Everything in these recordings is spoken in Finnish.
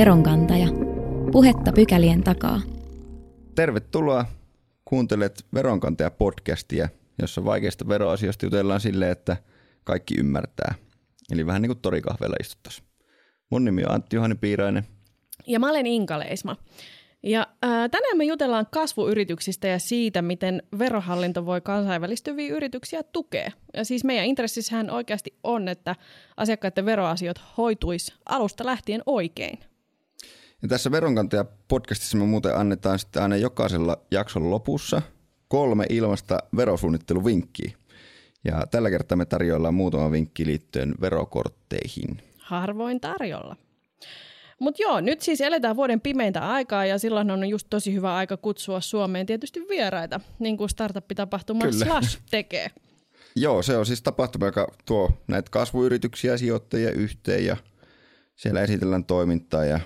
Veronkantaja. Puhetta pykälien takaa. Tervetuloa. Kuuntelet Veronkantaja-podcastia, jossa vaikeista veroasioista jutellaan silleen, että kaikki ymmärtää. Eli vähän niin kuin torikahvella istuttaisiin. Mun nimi on Antti Juhani Piirainen. Ja mä olen Inka Leisma. Ja ää, tänään me jutellaan kasvuyrityksistä ja siitä, miten verohallinto voi kansainvälistyviä yrityksiä tukea. Ja siis meidän intressissähän oikeasti on, että asiakkaiden veroasiat hoituisi alusta lähtien oikein. Ja tässä Veronkantaja podcastissa me muuten annetaan sitten aina jokaisella jakson lopussa kolme ilmasta verosuunnitteluvinkkiä. Ja tällä kertaa me tarjoillaan muutama vinkki liittyen verokortteihin. Harvoin tarjolla. Mutta joo, nyt siis eletään vuoden pimeintä aikaa ja silloin on just tosi hyvä aika kutsua Suomeen tietysti vieraita, niin kuin startup-tapahtuma Kyllä. Slash tekee. Joo, se on siis tapahtuma, joka tuo näitä kasvuyrityksiä ja sijoittajia yhteen ja siellä esitellään toimintaa ja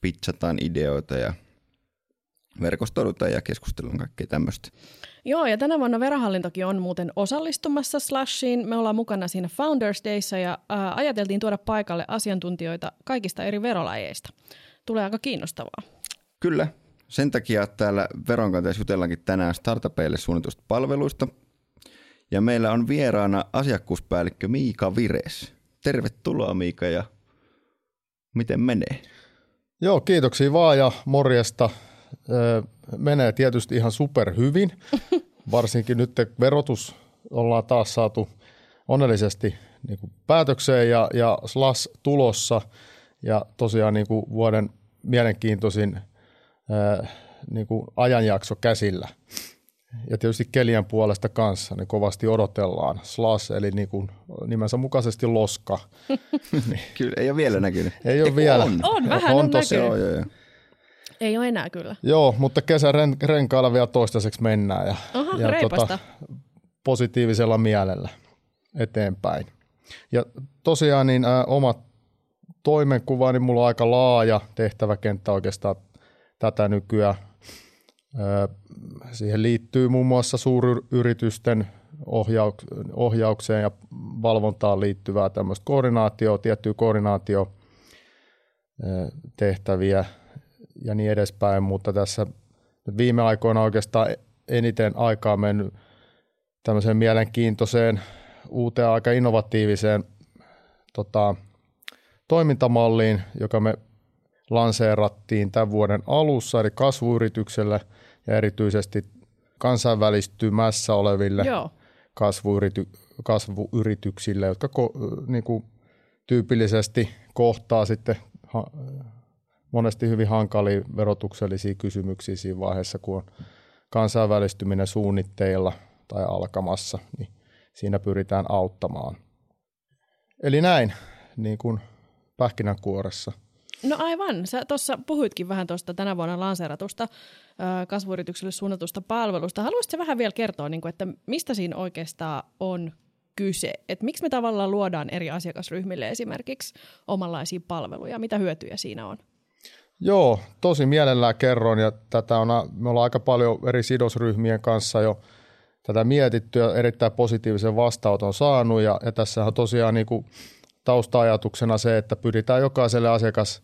pitchataan ideoita ja verkostoidutaan ja keskustellaan kaikkea tämmöistä. Joo, ja tänä vuonna verohallintokin on muuten osallistumassa Slashiin. Me ollaan mukana siinä Founders Dayssa ja ää, ajateltiin tuoda paikalle asiantuntijoita kaikista eri verolajeista. Tulee aika kiinnostavaa. Kyllä, sen takia täällä veronkanteessa jutellaankin tänään startupeille suunnitusta palveluista. Ja meillä on vieraana asiakkuuspäällikkö Miika Vires. Tervetuloa Miika ja miten menee? Joo, kiitoksia vaan ja morjesta. Menee tietysti ihan super hyvin. Varsinkin nyt verotus ollaan taas saatu onnellisesti niin kuin päätökseen ja, ja SLAS tulossa. Ja tosiaan niin kuin vuoden mielenkiintoisin niin kuin ajanjakso käsillä. Ja tietysti Kelian puolesta kanssa, niin kovasti odotellaan. SLAS, eli niin kuin nimensä mukaisesti loska. Kyllä, ei ole vielä näkynyt. Ei ole vielä. On, On, vähän on tosiaan. näkynyt. Joo, joo, joo. Ei ole enää kyllä. Joo, mutta kesän ren, renkailla vielä toistaiseksi mennään ja, Aha, ja tota, positiivisella mielellä eteenpäin. Ja tosiaan niin ä, oma toimenkuva, niin mulla on aika laaja tehtäväkenttä oikeastaan tätä nykyään. Ö, siihen liittyy muun muassa suuryritysten ohjauk- ohjaukseen ja valvontaan liittyvää tämmöistä koordinaatio, tiettyä koordinaatio ö, tehtäviä ja niin edespäin, mutta tässä viime aikoina oikeastaan eniten aikaa mennyt tämmöiseen mielenkiintoiseen, uuteen aika innovatiiviseen tota, toimintamalliin, joka me lanseerattiin tämän vuoden alussa, eli kasvuyritykselle ja erityisesti kansainvälistymässä oleville Joo. kasvuyrity, kasvuyrityksille, jotka ko, niin kuin tyypillisesti kohtaa sitten ha, monesti hyvin hankalia verotuksellisia kysymyksiä siinä vaiheessa, kun on kansainvälistyminen suunnitteilla tai alkamassa, niin siinä pyritään auttamaan. Eli näin, niin kuin pähkinänkuoressa. No aivan. Sä tuossa puhuitkin vähän tuosta tänä vuonna lanseeratusta kasvuyritykselle suunnatusta palvelusta. Haluaisitko vähän vielä kertoa, niin kuin, että mistä siinä oikeastaan on kyse? Että miksi me tavallaan luodaan eri asiakasryhmille esimerkiksi omanlaisia palveluja? Mitä hyötyjä siinä on? Joo, tosi mielellään kerron ja tätä on, me ollaan aika paljon eri sidosryhmien kanssa jo tätä mietitty ja erittäin positiivisen vastaanoton saanut ja, ja tässä on tosiaan niin kuin tausta-ajatuksena se, että pyritään jokaiselle asiakas,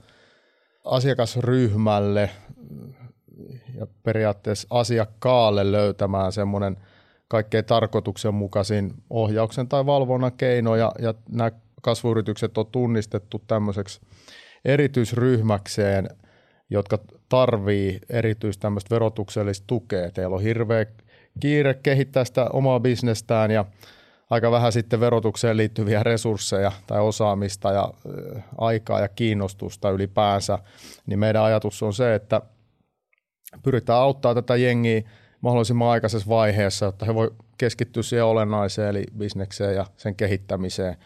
asiakasryhmälle ja periaatteessa asiakkaalle löytämään semmoinen kaikkein tarkoituksenmukaisin ohjauksen tai valvonnan keino ja, ja nämä kasvuyritykset on tunnistettu tämmöiseksi erityisryhmäkseen, jotka tarvii erityistä tämmöistä verotuksellista tukea. Teillä on hirveä kiire kehittää sitä omaa bisnestään ja aika vähän sitten verotukseen liittyviä resursseja tai osaamista ja aikaa ja kiinnostusta ylipäänsä, niin meidän ajatus on se, että pyritään auttaa tätä jengiä mahdollisimman aikaisessa vaiheessa, jotta he voi keskittyä siihen olennaiseen, eli bisnekseen ja sen kehittämiseen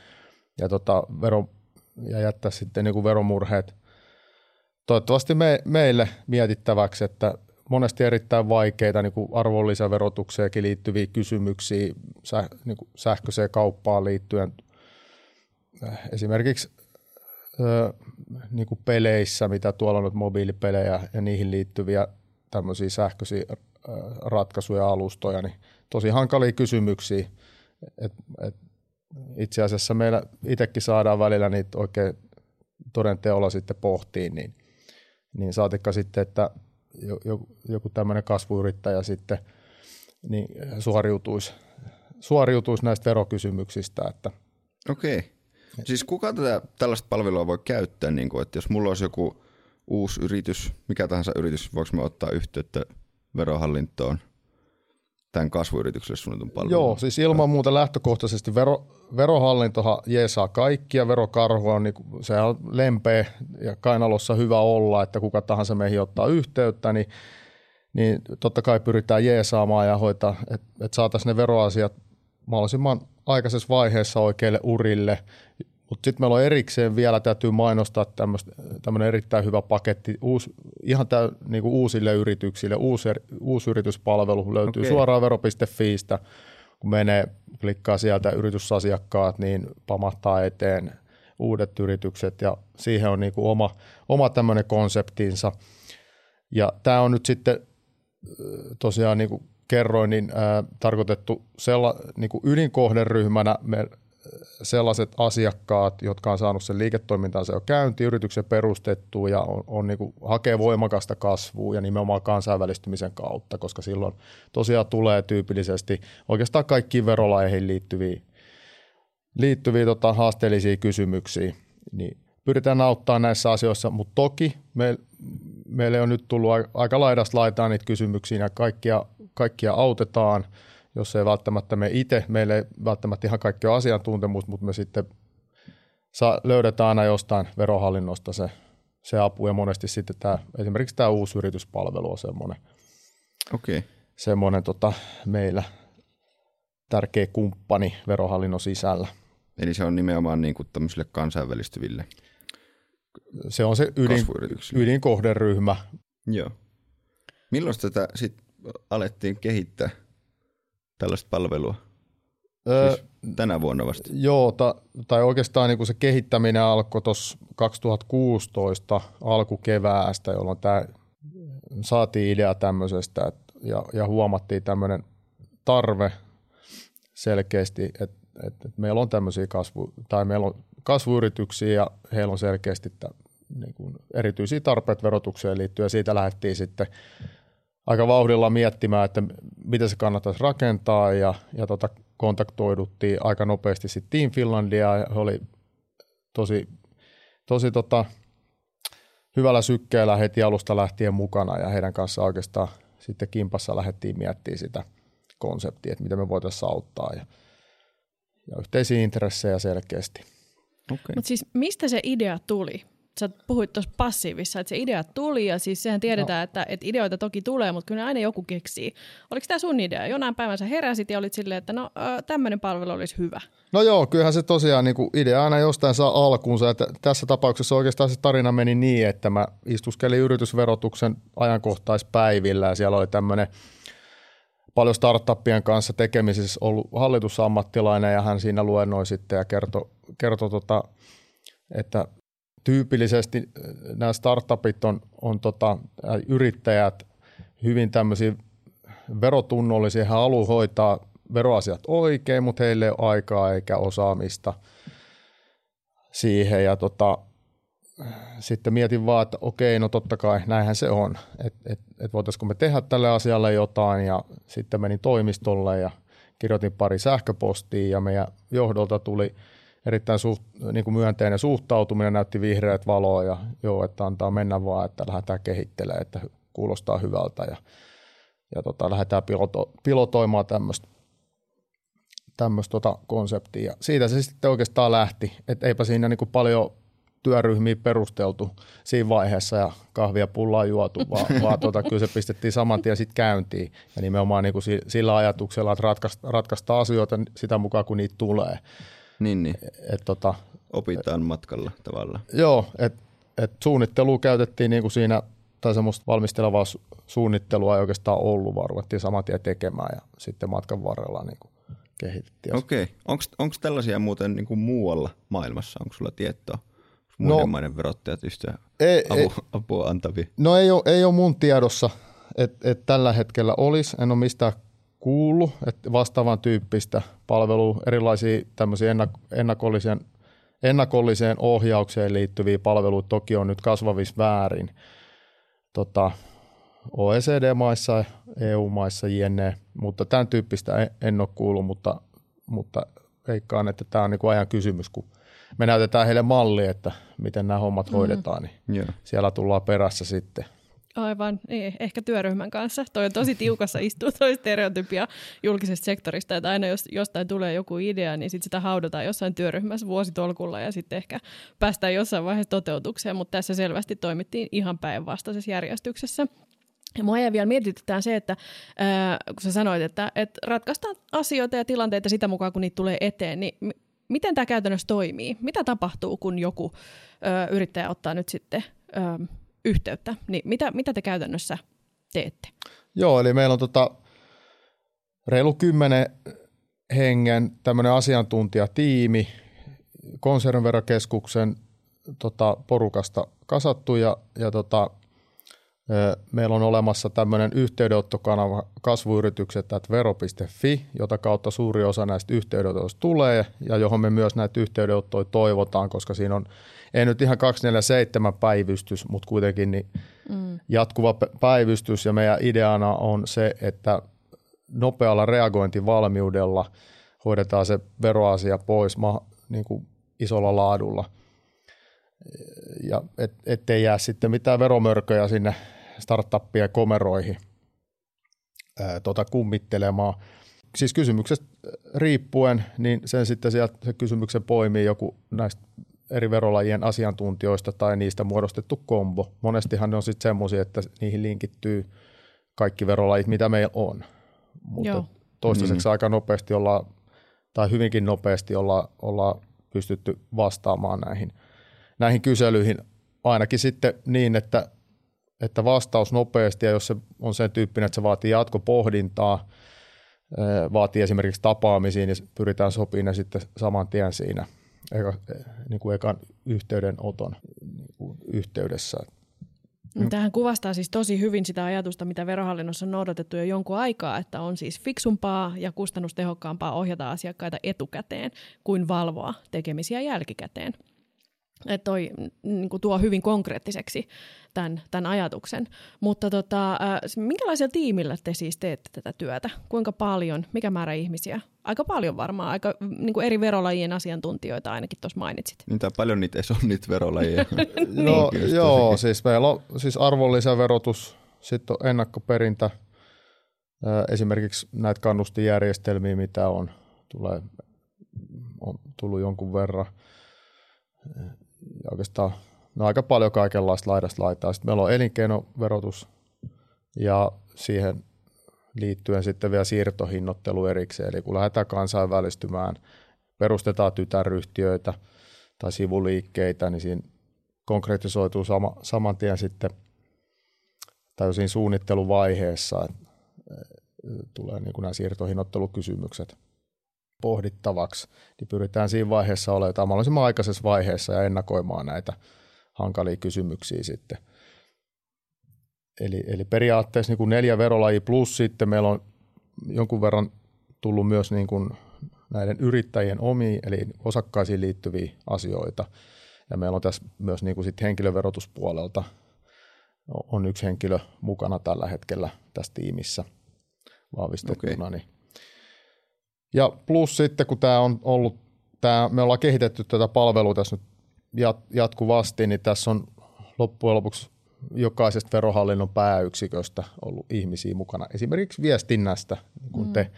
ja, tota, vero, ja jättää sitten niin kuin veromurheet toivottavasti me, meille mietittäväksi, että monesti erittäin vaikeita niin arvonlisäverotukseenkin liittyviä kysymyksiä säh, niin kuin sähköiseen kauppaan liittyen. Esimerkiksi ö, niin kuin peleissä, mitä tuolla on nyt mobiilipelejä ja niihin liittyviä tämmöisiä sähköisiä ö, ratkaisuja alustoja, niin tosi hankalia kysymyksiä. Et, et itse asiassa meillä itsekin saadaan välillä niitä oikein toden teolla sitten pohtiin, niin – Niin saatikka sitten, että joku, joku tämmöinen kasvuyrittäjä sitten niin suoriutuisi, suoriutuisi näistä verokysymyksistä. Että. Okei. Siis kuka tätä, tällaista palvelua voi käyttää, niin kuin, että jos mulla olisi joku uusi yritys, mikä tahansa yritys, voiko me ottaa yhteyttä verohallintoon tämän kasvuyritykselle suunnitun palvelun? Joo, siis ilman muuta lähtökohtaisesti vero, verohallintohan jeesaa kaikkia, verokarhu on, niin, se on lempeä ja kainalossa hyvä olla, että kuka tahansa meihin ottaa yhteyttä, niin, niin totta kai pyritään jeesaamaan ja hoitaa, että, että saataisiin ne veroasiat mahdollisimman aikaisessa vaiheessa oikeille urille mutta sitten meillä on erikseen vielä, täytyy mainostaa tämmöinen erittäin hyvä paketti uusi, ihan tää, niinku uusille yrityksille. Uusi, uusi yrityspalvelu löytyy okay. suoraan vero.fiistä. Kun menee, klikkaa sieltä yritysasiakkaat, niin pamahtaa eteen uudet yritykset ja siihen on niinku oma, oma tämmöinen konseptinsa. Ja tämä on nyt sitten tosiaan niin kuin kerroin, niin ää, tarkoitettu sella, niin kuin ydinkohderyhmänä me sellaiset asiakkaat, jotka on saanut sen liiketoimintansa jo käyntiin, yrityksen perustettu ja on, on niin kuin, hakee voimakasta kasvua ja nimenomaan kansainvälistymisen kautta, koska silloin tosiaan tulee tyypillisesti oikeastaan kaikkiin verolaihin liittyviä, liittyviä tota, haasteellisia kysymyksiä. Niin pyritään auttaa näissä asioissa, mutta toki me, meille on nyt tullut aika laidasta laitaan niitä kysymyksiä ja kaikkia, kaikkia autetaan – jos ei välttämättä me itse, meille ei välttämättä ihan kaikki ole asiantuntemus, mutta me sitten saa, löydetään aina jostain verohallinnosta se, se apu ja monesti sitten tämä, esimerkiksi tämä uusi yrityspalvelu on semmoinen, okay. semmoinen tota, meillä tärkeä kumppani verohallinnon sisällä. Eli se on nimenomaan niin kuin tämmöisille kansainvälistyville Se on se ydin, ydinkohderyhmä. Joo. Milloin tätä sitten alettiin kehittää? Tällaista palvelua? Öö, siis tänä vuonna vasta? Joo, ta, tai oikeastaan niin se kehittäminen alkoi tuossa 2016 alkukeväästä, jolloin tämä, saatiin idea tämmöisestä et, ja, ja huomattiin tämmöinen tarve selkeästi, että et, et meillä on tämmöisiä kasvu, tai meillä on kasvuyrityksiä ja heillä on selkeästi t- niin kuin erityisiä tarpeita verotukseen liittyen ja siitä lähdettiin sitten aika vauhdilla miettimään, että mitä se kannattaisi rakentaa ja, ja tota, kontaktoiduttiin aika nopeasti sitten Team Finlandia ja he oli tosi, tosi tota, hyvällä sykkeellä heti alusta lähtien mukana ja heidän kanssa oikeastaan sitten kimpassa lähdettiin miettimään sitä konseptia, että miten me voitaisiin auttaa ja, ja yhteisiä intressejä selkeästi. Okay. Mutta siis mistä se idea tuli? Sä puhuit tuossa passiivissa, että se idea tuli ja siis sehän tiedetään, no. että, että ideoita toki tulee, mutta kyllä aina joku keksii. Oliko tämä sun idea? Jonain päivänä sä heräsit ja olit silleen, että no tämmöinen palvelu olisi hyvä. No joo, kyllähän se tosiaan niin kuin idea aina jostain saa alkuunsa. Että tässä tapauksessa oikeastaan se tarina meni niin, että mä istuskelin yritysverotuksen ajankohtaispäivillä ja siellä oli tämmöinen paljon startuppien kanssa tekemisissä ollut hallitusammattilainen ja hän siinä luennoi sitten ja kertoi, kertoi tota, että tyypillisesti äh, nämä startupit on, on tota, yrittäjät hyvin tämmöisiä verotunnollisia. He haluavat hoitaa veroasiat oikein, mutta heille ei ole aikaa eikä osaamista siihen. Ja tota, sitten mietin vaan, että okei, no totta kai näinhän se on, että et, et voitaisiinko me tehdä tälle asialle jotain ja sitten menin toimistolle ja kirjoitin pari sähköpostia ja meidän johdolta tuli – erittäin suht, niin kuin myönteinen suhtautuminen, näytti vihreät valoa ja joo, että antaa mennä vaan, että lähdetään kehittelemään, että kuulostaa hyvältä ja, ja tota, lähdetään piloto, pilotoimaan tämmöistä tämmöistä tota konseptia. Ja siitä se sitten oikeastaan lähti, että eipä siinä niin kuin paljon työryhmiä perusteltu siinä vaiheessa ja kahvia pullaa juotu, vaan, vaan tota, kyllä se pistettiin saman tien sitten käyntiin. Ja nimenomaan niin kuin sillä ajatuksella, että ratkaista, ratkaista asioita sitä mukaan, kun niitä tulee. Niin, niin. Et, tota, Opitaan matkalla tavallaan. Joo, että et suunnittelua käytettiin niin kuin siinä, tai semmoista valmistelevaa suunnittelua ei oikeastaan ollut, vaan ruvettiin saman tien tekemään ja sitten matkan varrella niin kuin kehitettiin. Okei. Okay. Onko tällaisia muuten niin kuin muualla maailmassa? Onko sulla tietoa? Muiden no, maiden verottajat yhtä ei, apu, ei, apua antavia? No ei ole, ei ole mun tiedossa, että et tällä hetkellä olisi. En ole mistään kuullut, että vastaavan tyyppistä palvelua, erilaisia tämmöisiä ennak- ennakolliseen, ennakolliseen ohjaukseen liittyviä palveluita toki on nyt kasvavissa väärin, tota, OECD-maissa, EU-maissa jne, mutta tämän tyyppistä en ole kuullut, mutta, mutta veikkaan, että tämä on niin kuin ajan kysymys, kun me näytetään heille malli, että miten nämä hommat mm. hoidetaan, niin yeah. siellä tullaan perässä sitten. Aivan, niin, ehkä työryhmän kanssa. Toi on tosi tiukassa istua toi stereotypia julkisesta sektorista, että aina jos jostain tulee joku idea, niin sit sitä haudataan jossain työryhmässä vuositolkulla ja sitten ehkä päästään jossain vaiheessa toteutukseen, mutta tässä selvästi toimittiin ihan päinvastaisessa järjestyksessä. Ja mua vielä mietityttää se, että ää, kun sä sanoit, että, että ratkaistaan asioita ja tilanteita sitä mukaan, kun niitä tulee eteen, niin m- miten tämä käytännössä toimii? Mitä tapahtuu, kun joku ö, yrittäjä ottaa nyt sitten ö, yhteyttä? Niin mitä, mitä te käytännössä teette? Joo, eli meillä on tota reilu kymmenen hengen tämmöinen asiantuntijatiimi konserniverokeskuksen tota, porukasta kasattu ja, ja tota, Meillä on olemassa tämmöinen yhteydenottokanava kasvuyritykset vero.fi, jota kautta suuri osa näistä yhteydenotoista tulee ja johon me myös näitä yhteydenottoja toivotaan, koska siinä on, ei nyt ihan 247 päivystys, mutta kuitenkin niin mm. jatkuva päivystys ja meidän ideana on se, että nopealla reagointivalmiudella hoidetaan se veroasia pois ma, niin kuin isolla laadulla ja et, ettei jää sitten mitään veromörköjä sinne startuppia komeroihin ää, tota kummittelemaan. Siis kysymyksestä riippuen, niin sen sitten sieltä se kysymyksen poimii joku näistä eri verolajien asiantuntijoista tai niistä muodostettu kombo. Monestihan ne on sitten semmoisia, että niihin linkittyy kaikki verolajit, mitä meillä on. Mutta Joo. toistaiseksi mm. aika nopeasti ollaan, tai hyvinkin nopeasti ollaan, ollaan pystytty vastaamaan näihin, näihin kyselyihin ainakin sitten niin, että että vastaus nopeasti ja jos se on sen tyyppinen, että se vaatii jatkopohdintaa, vaatii esimerkiksi tapaamisiin, niin pyritään sopimaan ne sitten saman tien siinä eka, niin kuin ekan yhteydenoton niin kuin yhteydessä. Mm. Tähän kuvastaa siis tosi hyvin sitä ajatusta, mitä verohallinnossa on noudatettu jo jonkun aikaa, että on siis fiksumpaa ja kustannustehokkaampaa ohjata asiakkaita etukäteen kuin valvoa tekemisiä jälkikäteen. Että toi niin kuin tuo hyvin konkreettiseksi tämän, tämän ajatuksen. Mutta tota, minkälaisella tiimillä te siis teette tätä työtä? Kuinka paljon? Mikä määrä ihmisiä? Aika paljon varmaan. Aika niin kuin eri verolajien asiantuntijoita ainakin tuossa mainitsit. Niitä paljon niitä on niitä verolajia. no, joo, siis meillä on siis arvonlisäverotus, sitten on ennakkoperintä, esimerkiksi näitä kannustijärjestelmiä, mitä on, tulee, on tullut jonkun verran – ja oikeastaan no aika paljon kaikenlaista laidasta laitaa. Sitten meillä on elinkeinoverotus ja siihen liittyen sitten vielä siirtohinnoittelu erikseen. Eli kun lähdetään kansainvälistymään, perustetaan tytäryhtiöitä tai sivuliikkeitä, niin siinä konkretisoituu sama, saman tien sitten tai siinä suunnitteluvaiheessa että tulee niin kuin nämä siirtohinnoittelukysymykset pohdittavaksi, niin pyritään siinä vaiheessa olemaan mahdollisimman aikaisessa vaiheessa ja ennakoimaan näitä hankalia kysymyksiä sitten. Eli, eli periaatteessa niin kuin neljä verolaji plus sitten meillä on jonkun verran tullut myös niin kuin näiden yrittäjien omiin, eli osakkaisiin liittyviä asioita. Ja meillä on tässä myös niin kuin sit henkilöverotuspuolelta on yksi henkilö mukana tällä hetkellä tässä tiimissä vahvistettuna, okay. niin ja plus sitten, kun tämä on ollut, tää, me ollaan kehitetty tätä palvelua tässä nyt jatkuvasti, niin tässä on loppujen lopuksi jokaisesta verohallinnon pääyksiköstä ollut ihmisiä mukana. Esimerkiksi viestinnästä, niin kuin mm. te,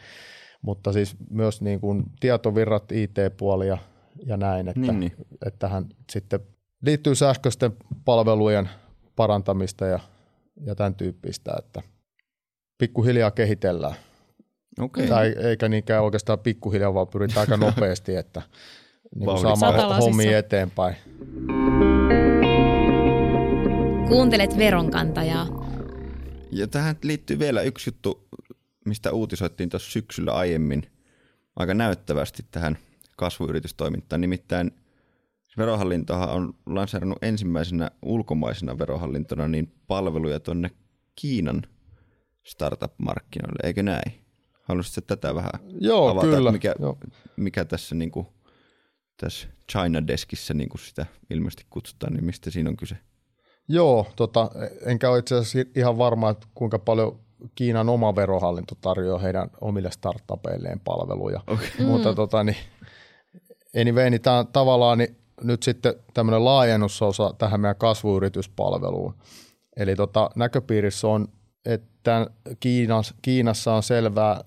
mutta siis myös niin kuin tietovirrat, IT-puoli ja, ja näin, että, niin, niin. että tähän sitten liittyy sähköisten palvelujen parantamista ja, ja tämän tyyppistä, että pikkuhiljaa kehitellään. Okay. Tai eikä niinkään oikeastaan pikkuhiljaa, vaan pyritään aika nopeasti, että niin saamaan hommia eteenpäin. Kuuntelet veronkantajaa. Ja tähän liittyy vielä yksi juttu, mistä uutisoittiin tuossa syksyllä aiemmin aika näyttävästi tähän kasvuyritystoimintaan. Nimittäin verohallintohan on lanseerannut ensimmäisenä ulkomaisena verohallintona niin palveluja tuonne Kiinan startup-markkinoille, eikö näin? Haluaisitko tätä vähän Joo, avata, kyllä. Mikä, Joo. mikä tässä, niin kuin, tässä China Deskissä niin kuin sitä ilmeisesti kutsutaan, niin mistä siinä on kyse? Joo, tota, enkä ole itse asiassa ihan varma, että kuinka paljon Kiinan oma verohallinto tarjoaa heidän omille startupeilleen palveluja. Okay. Mutta mm. tota, niin, anyway, niin tämä on tavallaan niin nyt sitten tämmöinen laajennusosa tähän meidän kasvuyrityspalveluun. Eli tota, näköpiirissä on, että Kiinas, Kiinassa on selvää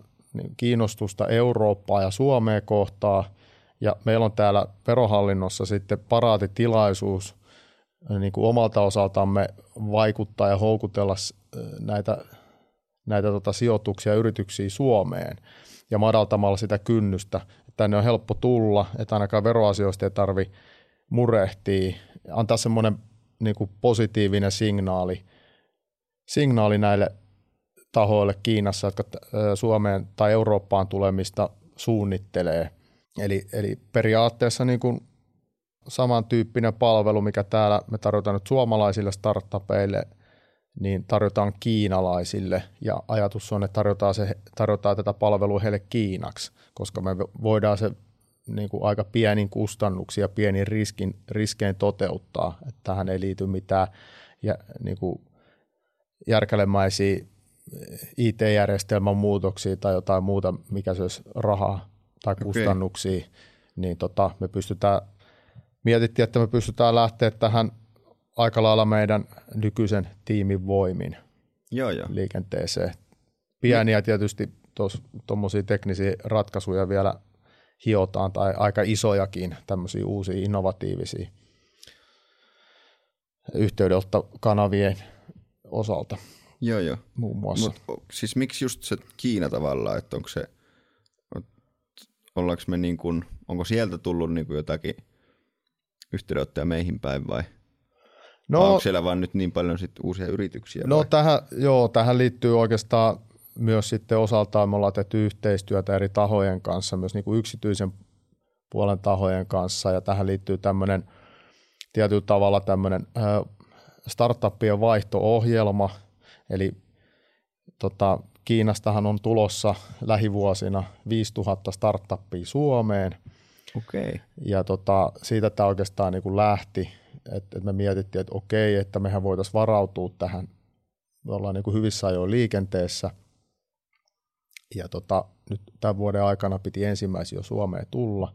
kiinnostusta Eurooppaa ja Suomea kohtaa, ja meillä on täällä verohallinnossa sitten paraatitilaisuus niin kuin omalta osaltamme vaikuttaa ja houkutella näitä, näitä tota sijoituksia yrityksiä Suomeen ja madaltamalla sitä kynnystä. Tänne on helppo tulla, että ainakaan veroasioista ei tarvi murehtia, antaa semmoinen niin kuin positiivinen signaali, signaali näille tahoille Kiinassa, jotka Suomeen tai Eurooppaan tulemista suunnittelee. Eli, eli periaatteessa niin kuin samantyyppinen palvelu, mikä täällä me tarjotaan nyt suomalaisille startupeille, niin tarjotaan kiinalaisille. Ja ajatus on, että tarjotaan, se, tarjotaan tätä palvelua heille Kiinaksi, koska me voidaan se niin kuin aika pienin kustannuksia, pienin riskin, riskein toteuttaa. Että tähän ei liity mitään ja, niin kuin järkälemäisiä IT-järjestelmän muutoksia tai jotain muuta, mikä se olisi rahaa tai kustannuksia, okay. niin tota, me pystytään, mietittiin, että me pystytään lähteä tähän aika lailla meidän nykyisen tiimin voimin joo, joo. liikenteeseen. Pieniä tietysti tuommoisia teknisiä ratkaisuja vielä hiotaan tai aika isojakin tämmöisiä uusia innovatiivisia yhteydenottokanavien osalta. Joo, joo. Muun muassa. Mut, siis miksi just se Kiina tavallaan, että onko se, ollaanko me niin kuin, onko sieltä tullut niin kuin jotakin yhteydenottoja meihin päin vai? No, vai onko siellä vaan nyt niin paljon sit uusia yrityksiä? No tähän, joo, tähän liittyy oikeastaan myös sitten osaltaan me ollaan tehty yhteistyötä eri tahojen kanssa, myös niin kuin yksityisen puolen tahojen kanssa, ja tähän liittyy tämmöinen tietyllä tavalla tämmöinen startuppien vaihto-ohjelma, eli tota, Kiinastahan on tulossa lähivuosina 5000 startuppia Suomeen, okay. ja tota, siitä tämä oikeastaan niin kuin lähti, että et me mietittiin, että okei, että mehän voitaisiin varautua tähän, me ollaan niin kuin hyvissä ajoin liikenteessä – ja tota, nyt tämän vuoden aikana piti ensimmäisiä jo Suomeen tulla.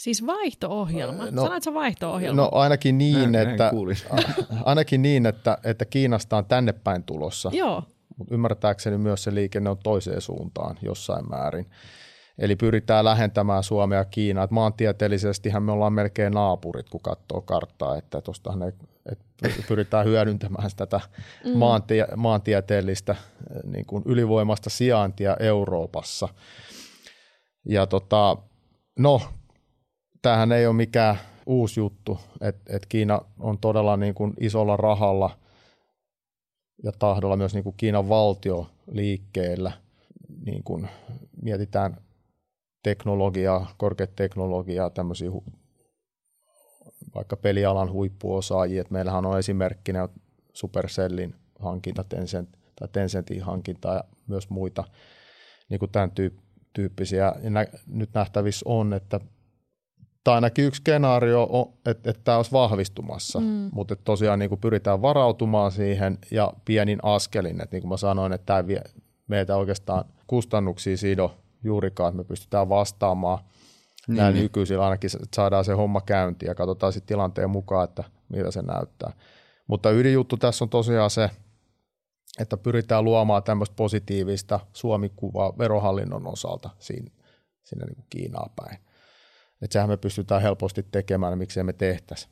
Siis vaihto-ohjelma? No, Sanoitko vaihto-ohjelma? No ainakin niin, näin, että, ainakin niin että, että Kiinasta on tänne päin tulossa. Joo. Mutta ymmärtääkseni myös se liikenne on toiseen suuntaan jossain määrin. Eli pyritään lähentämään Suomea ja Kiinaa. Et maantieteellisestihän me ollaan melkein naapurit, kun katsoo karttaa, että ei että pyritään hyödyntämään tätä mm. maantie, maantieteellistä niin kuin ylivoimasta sijaintia Euroopassa. Ja tota, no, tämähän ei ole mikään uusi juttu, että et Kiina on todella niin kuin isolla rahalla ja tahdolla myös niin kuin Kiinan valtio liikkeellä. Niin kuin mietitään teknologiaa, korkeat teknologiaa, tämmöisiä vaikka pelialan huippuosaajia. Et meillähän on esimerkkinä Supercellin hankinta, Tencent, tai Tencentin hankinta ja myös muita niin kuin tämän tyyppisiä. Ja nä, nyt nähtävissä on, että tai ainakin yksi skenaario on, että, että tämä olisi vahvistumassa, mm. mutta että tosiaan niin kuin pyritään varautumaan siihen ja pienin askelin, että niin kuin mä sanoin, että tämä vie meitä oikeastaan kustannuksia sido juurikaan, että me pystytään vastaamaan – niin, näin niin. nykyisillä ainakin saadaan se homma käyntiin ja katsotaan sitten tilanteen mukaan, että miltä se näyttää. Mutta ydinjuttu tässä on tosiaan se, että pyritään luomaan tämmöistä positiivista Suomi-kuvaa verohallinnon osalta siinä, sinne niin kuin Kiinaa päin. Että sehän me pystytään helposti tekemään, miksei me tehtäisi.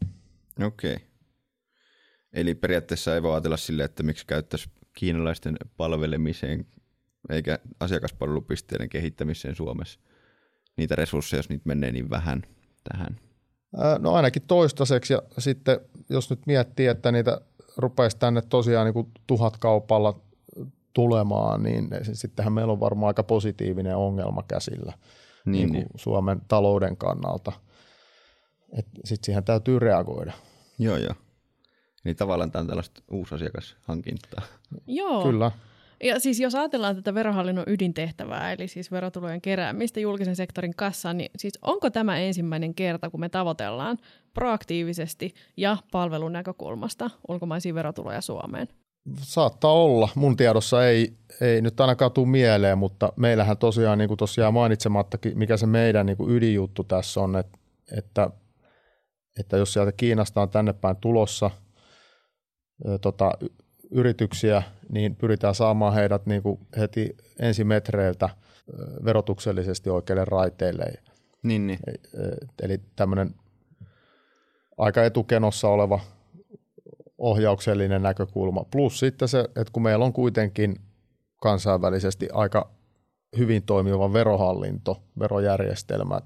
Okei. Okay. Eli periaatteessa ei voi ajatella sille, että miksi käyttäisi kiinalaisten palvelemiseen eikä asiakaspalvelupisteiden kehittämiseen Suomessa niitä resursseja, jos niitä menee niin vähän tähän? No ainakin toistaiseksi ja sitten jos nyt miettii, että niitä rupeisi tänne tosiaan niin kuin tuhat kaupalla tulemaan, niin sittenhän meillä on varmaan aika positiivinen ongelma käsillä niin, niin niin. Suomen talouden kannalta. Sitten siihen täytyy reagoida. Joo, joo. Niin tavallaan tämä on tällaista asiakashankintaa. Joo. Kyllä. Ja siis jos ajatellaan tätä verohallinnon ydintehtävää, eli siis verotulojen keräämistä julkisen sektorin kassaan, niin siis onko tämä ensimmäinen kerta, kun me tavoitellaan proaktiivisesti ja palvelun näkökulmasta ulkomaisia verotuloja Suomeen? Saattaa olla. Mun tiedossa ei, ei nyt ainakaan tule mieleen, mutta meillähän tosiaan, niin kuin tosiaan mainitsemattakin, mikä se meidän niin kuin ydinjuttu tässä on, että, että, että jos sieltä Kiinasta on tänne päin tulossa tota, yrityksiä, niin pyritään saamaan heidät niin kuin heti ensimetreiltä verotuksellisesti oikeille raiteille. Niin, niin. Eli tämmöinen aika etukenossa oleva ohjauksellinen näkökulma. Plus sitten se, että kun meillä on kuitenkin kansainvälisesti aika hyvin toimiva verohallinto, verojärjestelmät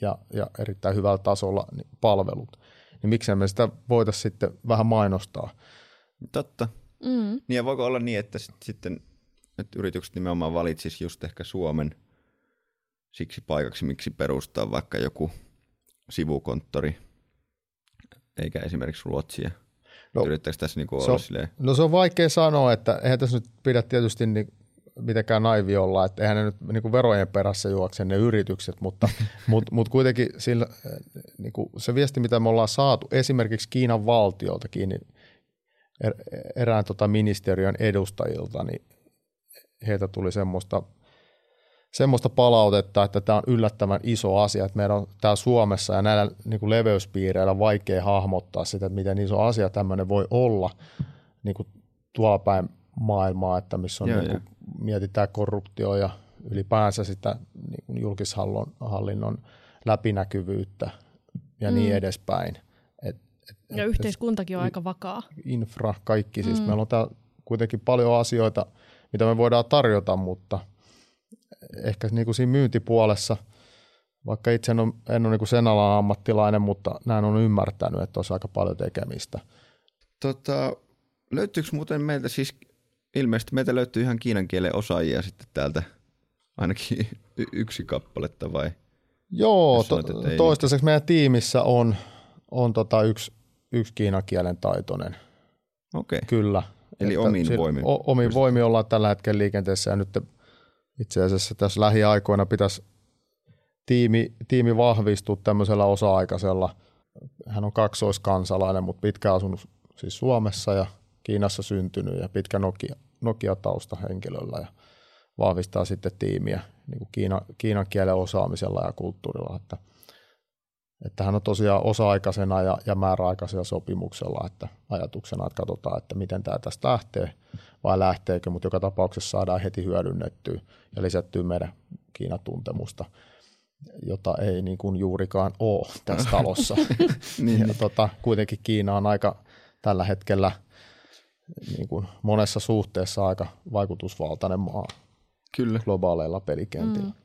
ja, ja erittäin hyvällä tasolla niin palvelut, niin miksei me sitä voitaisiin sitten vähän mainostaa. Totta. Mm. Niin ja voiko olla niin, että sit, sitten että yritykset nimenomaan valitsis just ehkä Suomen siksi paikaksi, miksi perustaa vaikka joku sivukonttori, eikä esimerkiksi Ruotsia. No, Yrittääkö tässä niinku olla se silleen? No se on vaikea sanoa, että eihän tässä nyt pidä tietysti niin mitenkään naivi olla, että eihän ne nyt niin kuin verojen perässä juokse ne yritykset, mutta mut, mut kuitenkin sillä, niin kuin se viesti, mitä me ollaan saatu esimerkiksi Kiinan valtioltakin, niin er, erään tota ministeriön edustajilta, niin heiltä tuli semmoista, semmoista palautetta, että tämä on yllättävän iso asia, että meidän on täällä Suomessa ja näillä niin kuin leveyspiireillä vaikea hahmottaa sitä, että miten iso asia tämmöinen voi olla niin kuin tuolla päin maailmaa, että missä on joo, niin kuin, mietitään korruptio ja ylipäänsä sitä niin kuin julkishallinnon läpinäkyvyyttä ja niin mm. niin edespäin. Et, et, ja et, yhteiskuntakin on aika vakaa. Infra, kaikki. Siis mm. meillä on täällä kuitenkin paljon asioita, mitä me voidaan tarjota, mutta ehkä niin kuin siinä myyntipuolessa, vaikka itse en ole, en ole niin kuin sen alan ammattilainen, mutta näin on ymmärtänyt, että olisi aika paljon tekemistä. Tota, löytyykö muuten meiltä siis ilmeisesti meiltä löytyy ihan kiinan kielen osaajia sitten täältä ainakin y- yksi kappaletta vai? Joo, to, sanoit, toistaiseksi meidän tiimissä on, on tota yksi, yksi kiinan kielen taitoinen. Okei. Okay. Kyllä. Eli omiin voimin. O, omiin voimin ollaan tällä hetkellä liikenteessä ja nyt itse asiassa tässä lähiaikoina pitäisi tiimi, tiimi vahvistua tämmöisellä osa-aikaisella. Hän on kaksoiskansalainen, mutta pitkä asunut siis Suomessa ja Kiinassa syntynyt ja pitkä Nokia, Nokia-tausta henkilöllä ja vahvistaa sitten tiimiä niin kuin Kiina, kiinan kielen osaamisella ja kulttuurilla. Että, että hän on tosiaan osa-aikaisena ja, ja määräaikaisella sopimuksella, että ajatuksena, että katsotaan, että miten tämä tästä lähtee vai lähteekö, mutta joka tapauksessa saadaan heti hyödynnettyä ja lisättyä meidän Kiinan tuntemusta jota ei niin kuin juurikaan ole tässä talossa. niin. ja tota, kuitenkin Kiina on aika tällä hetkellä niin kuin monessa suhteessa aika vaikutusvaltainen maa Kyllä. globaaleilla pelikentillä. Mm.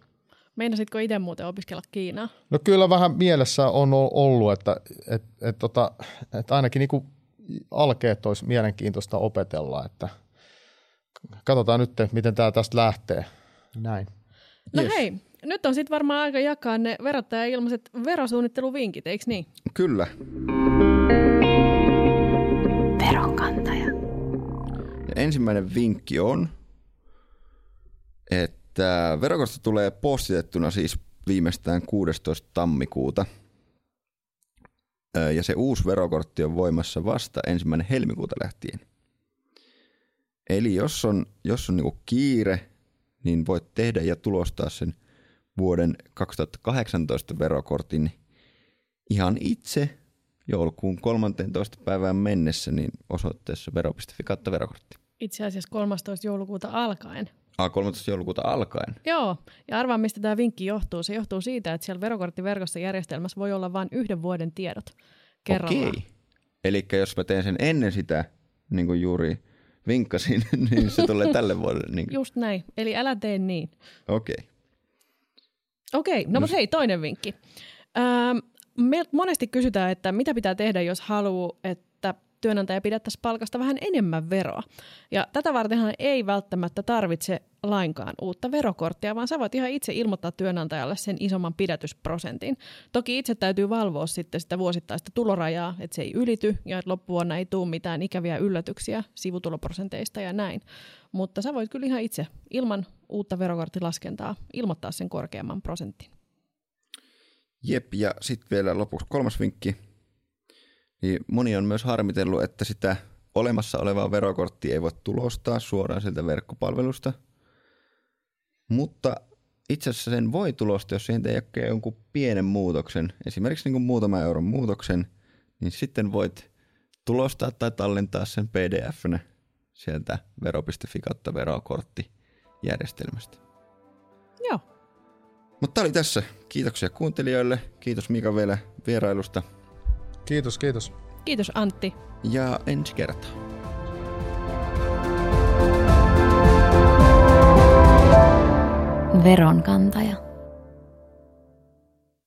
Meinasitko itse muuten opiskella Kiinaa? No kyllä vähän mielessä on ollut, että, että, että, tota, että, että ainakin niin alkeet olisi mielenkiintoista opetella, että katsotaan nyt, miten tämä tästä lähtee. Näin. No yes. hei, nyt on sitten varmaan aika jakaa ne verottaja-ilmaiset verosuunnitteluvinkit, eikö niin? Kyllä. Veronkantaja. Ja ensimmäinen vinkki on, että verokortti tulee postitettuna siis viimeistään 16. tammikuuta. Ja se uusi verokortti on voimassa vasta ensimmäinen helmikuuta lähtien. Eli jos on, jos on niinku kiire, niin voit tehdä ja tulostaa sen vuoden 2018 verokortin ihan itse joulukuun 13. päivään mennessä niin osoitteessa vero.fi kautta verokortti. Itse asiassa 13. joulukuuta alkaen. Ah, 13. joulukuuta alkaen? Joo, ja arvaa mistä tämä vinkki johtuu. Se johtuu siitä, että siellä verokorttiverkossa järjestelmässä voi olla vain yhden vuoden tiedot kerrallaan. Okei. Eli jos mä teen sen ennen sitä, niin kuin juuri vinkkasin, niin se tulee tälle vuodelle. Niin Just näin. Eli älä tee niin. Okei. Okay. Okei, okay, no, no mutta hei, toinen vinkki. Ähm, me monesti kysytään, että mitä pitää tehdä, jos haluaa, että työnantaja pidättäisi palkasta vähän enemmän veroa. Ja tätä vartenhan ei välttämättä tarvitse lainkaan uutta verokorttia, vaan sä voit ihan itse ilmoittaa työnantajalle sen isomman pidätysprosentin. Toki itse täytyy valvoa sitten sitä vuosittaista tulorajaa, että se ei ylity ja että loppuvuonna ei tule mitään ikäviä yllätyksiä sivutuloprosenteista ja näin. Mutta sä voit kyllä ihan itse ilman uutta verokorttilaskentaa ilmoittaa sen korkeamman prosentin. Jep, ja sitten vielä lopuksi kolmas vinkki. Niin moni on myös harmitellut, että sitä olemassa olevaa verokorttia ei voi tulostaa suoraan sieltä verkkopalvelusta. Mutta itse asiassa sen voi tulostaa, jos siihen tekee jonkun pienen muutoksen, esimerkiksi niin kuin muutaman euron muutoksen, niin sitten voit tulostaa tai tallentaa sen pdf-nä sieltä vero.fi kautta verokorttijärjestelmästä. Joo. Mutta oli tässä. Kiitoksia kuuntelijoille. Kiitos Mika vielä vierailusta. Kiitos, kiitos. Kiitos Antti. Ja ensi kertaa. Veronkantaja.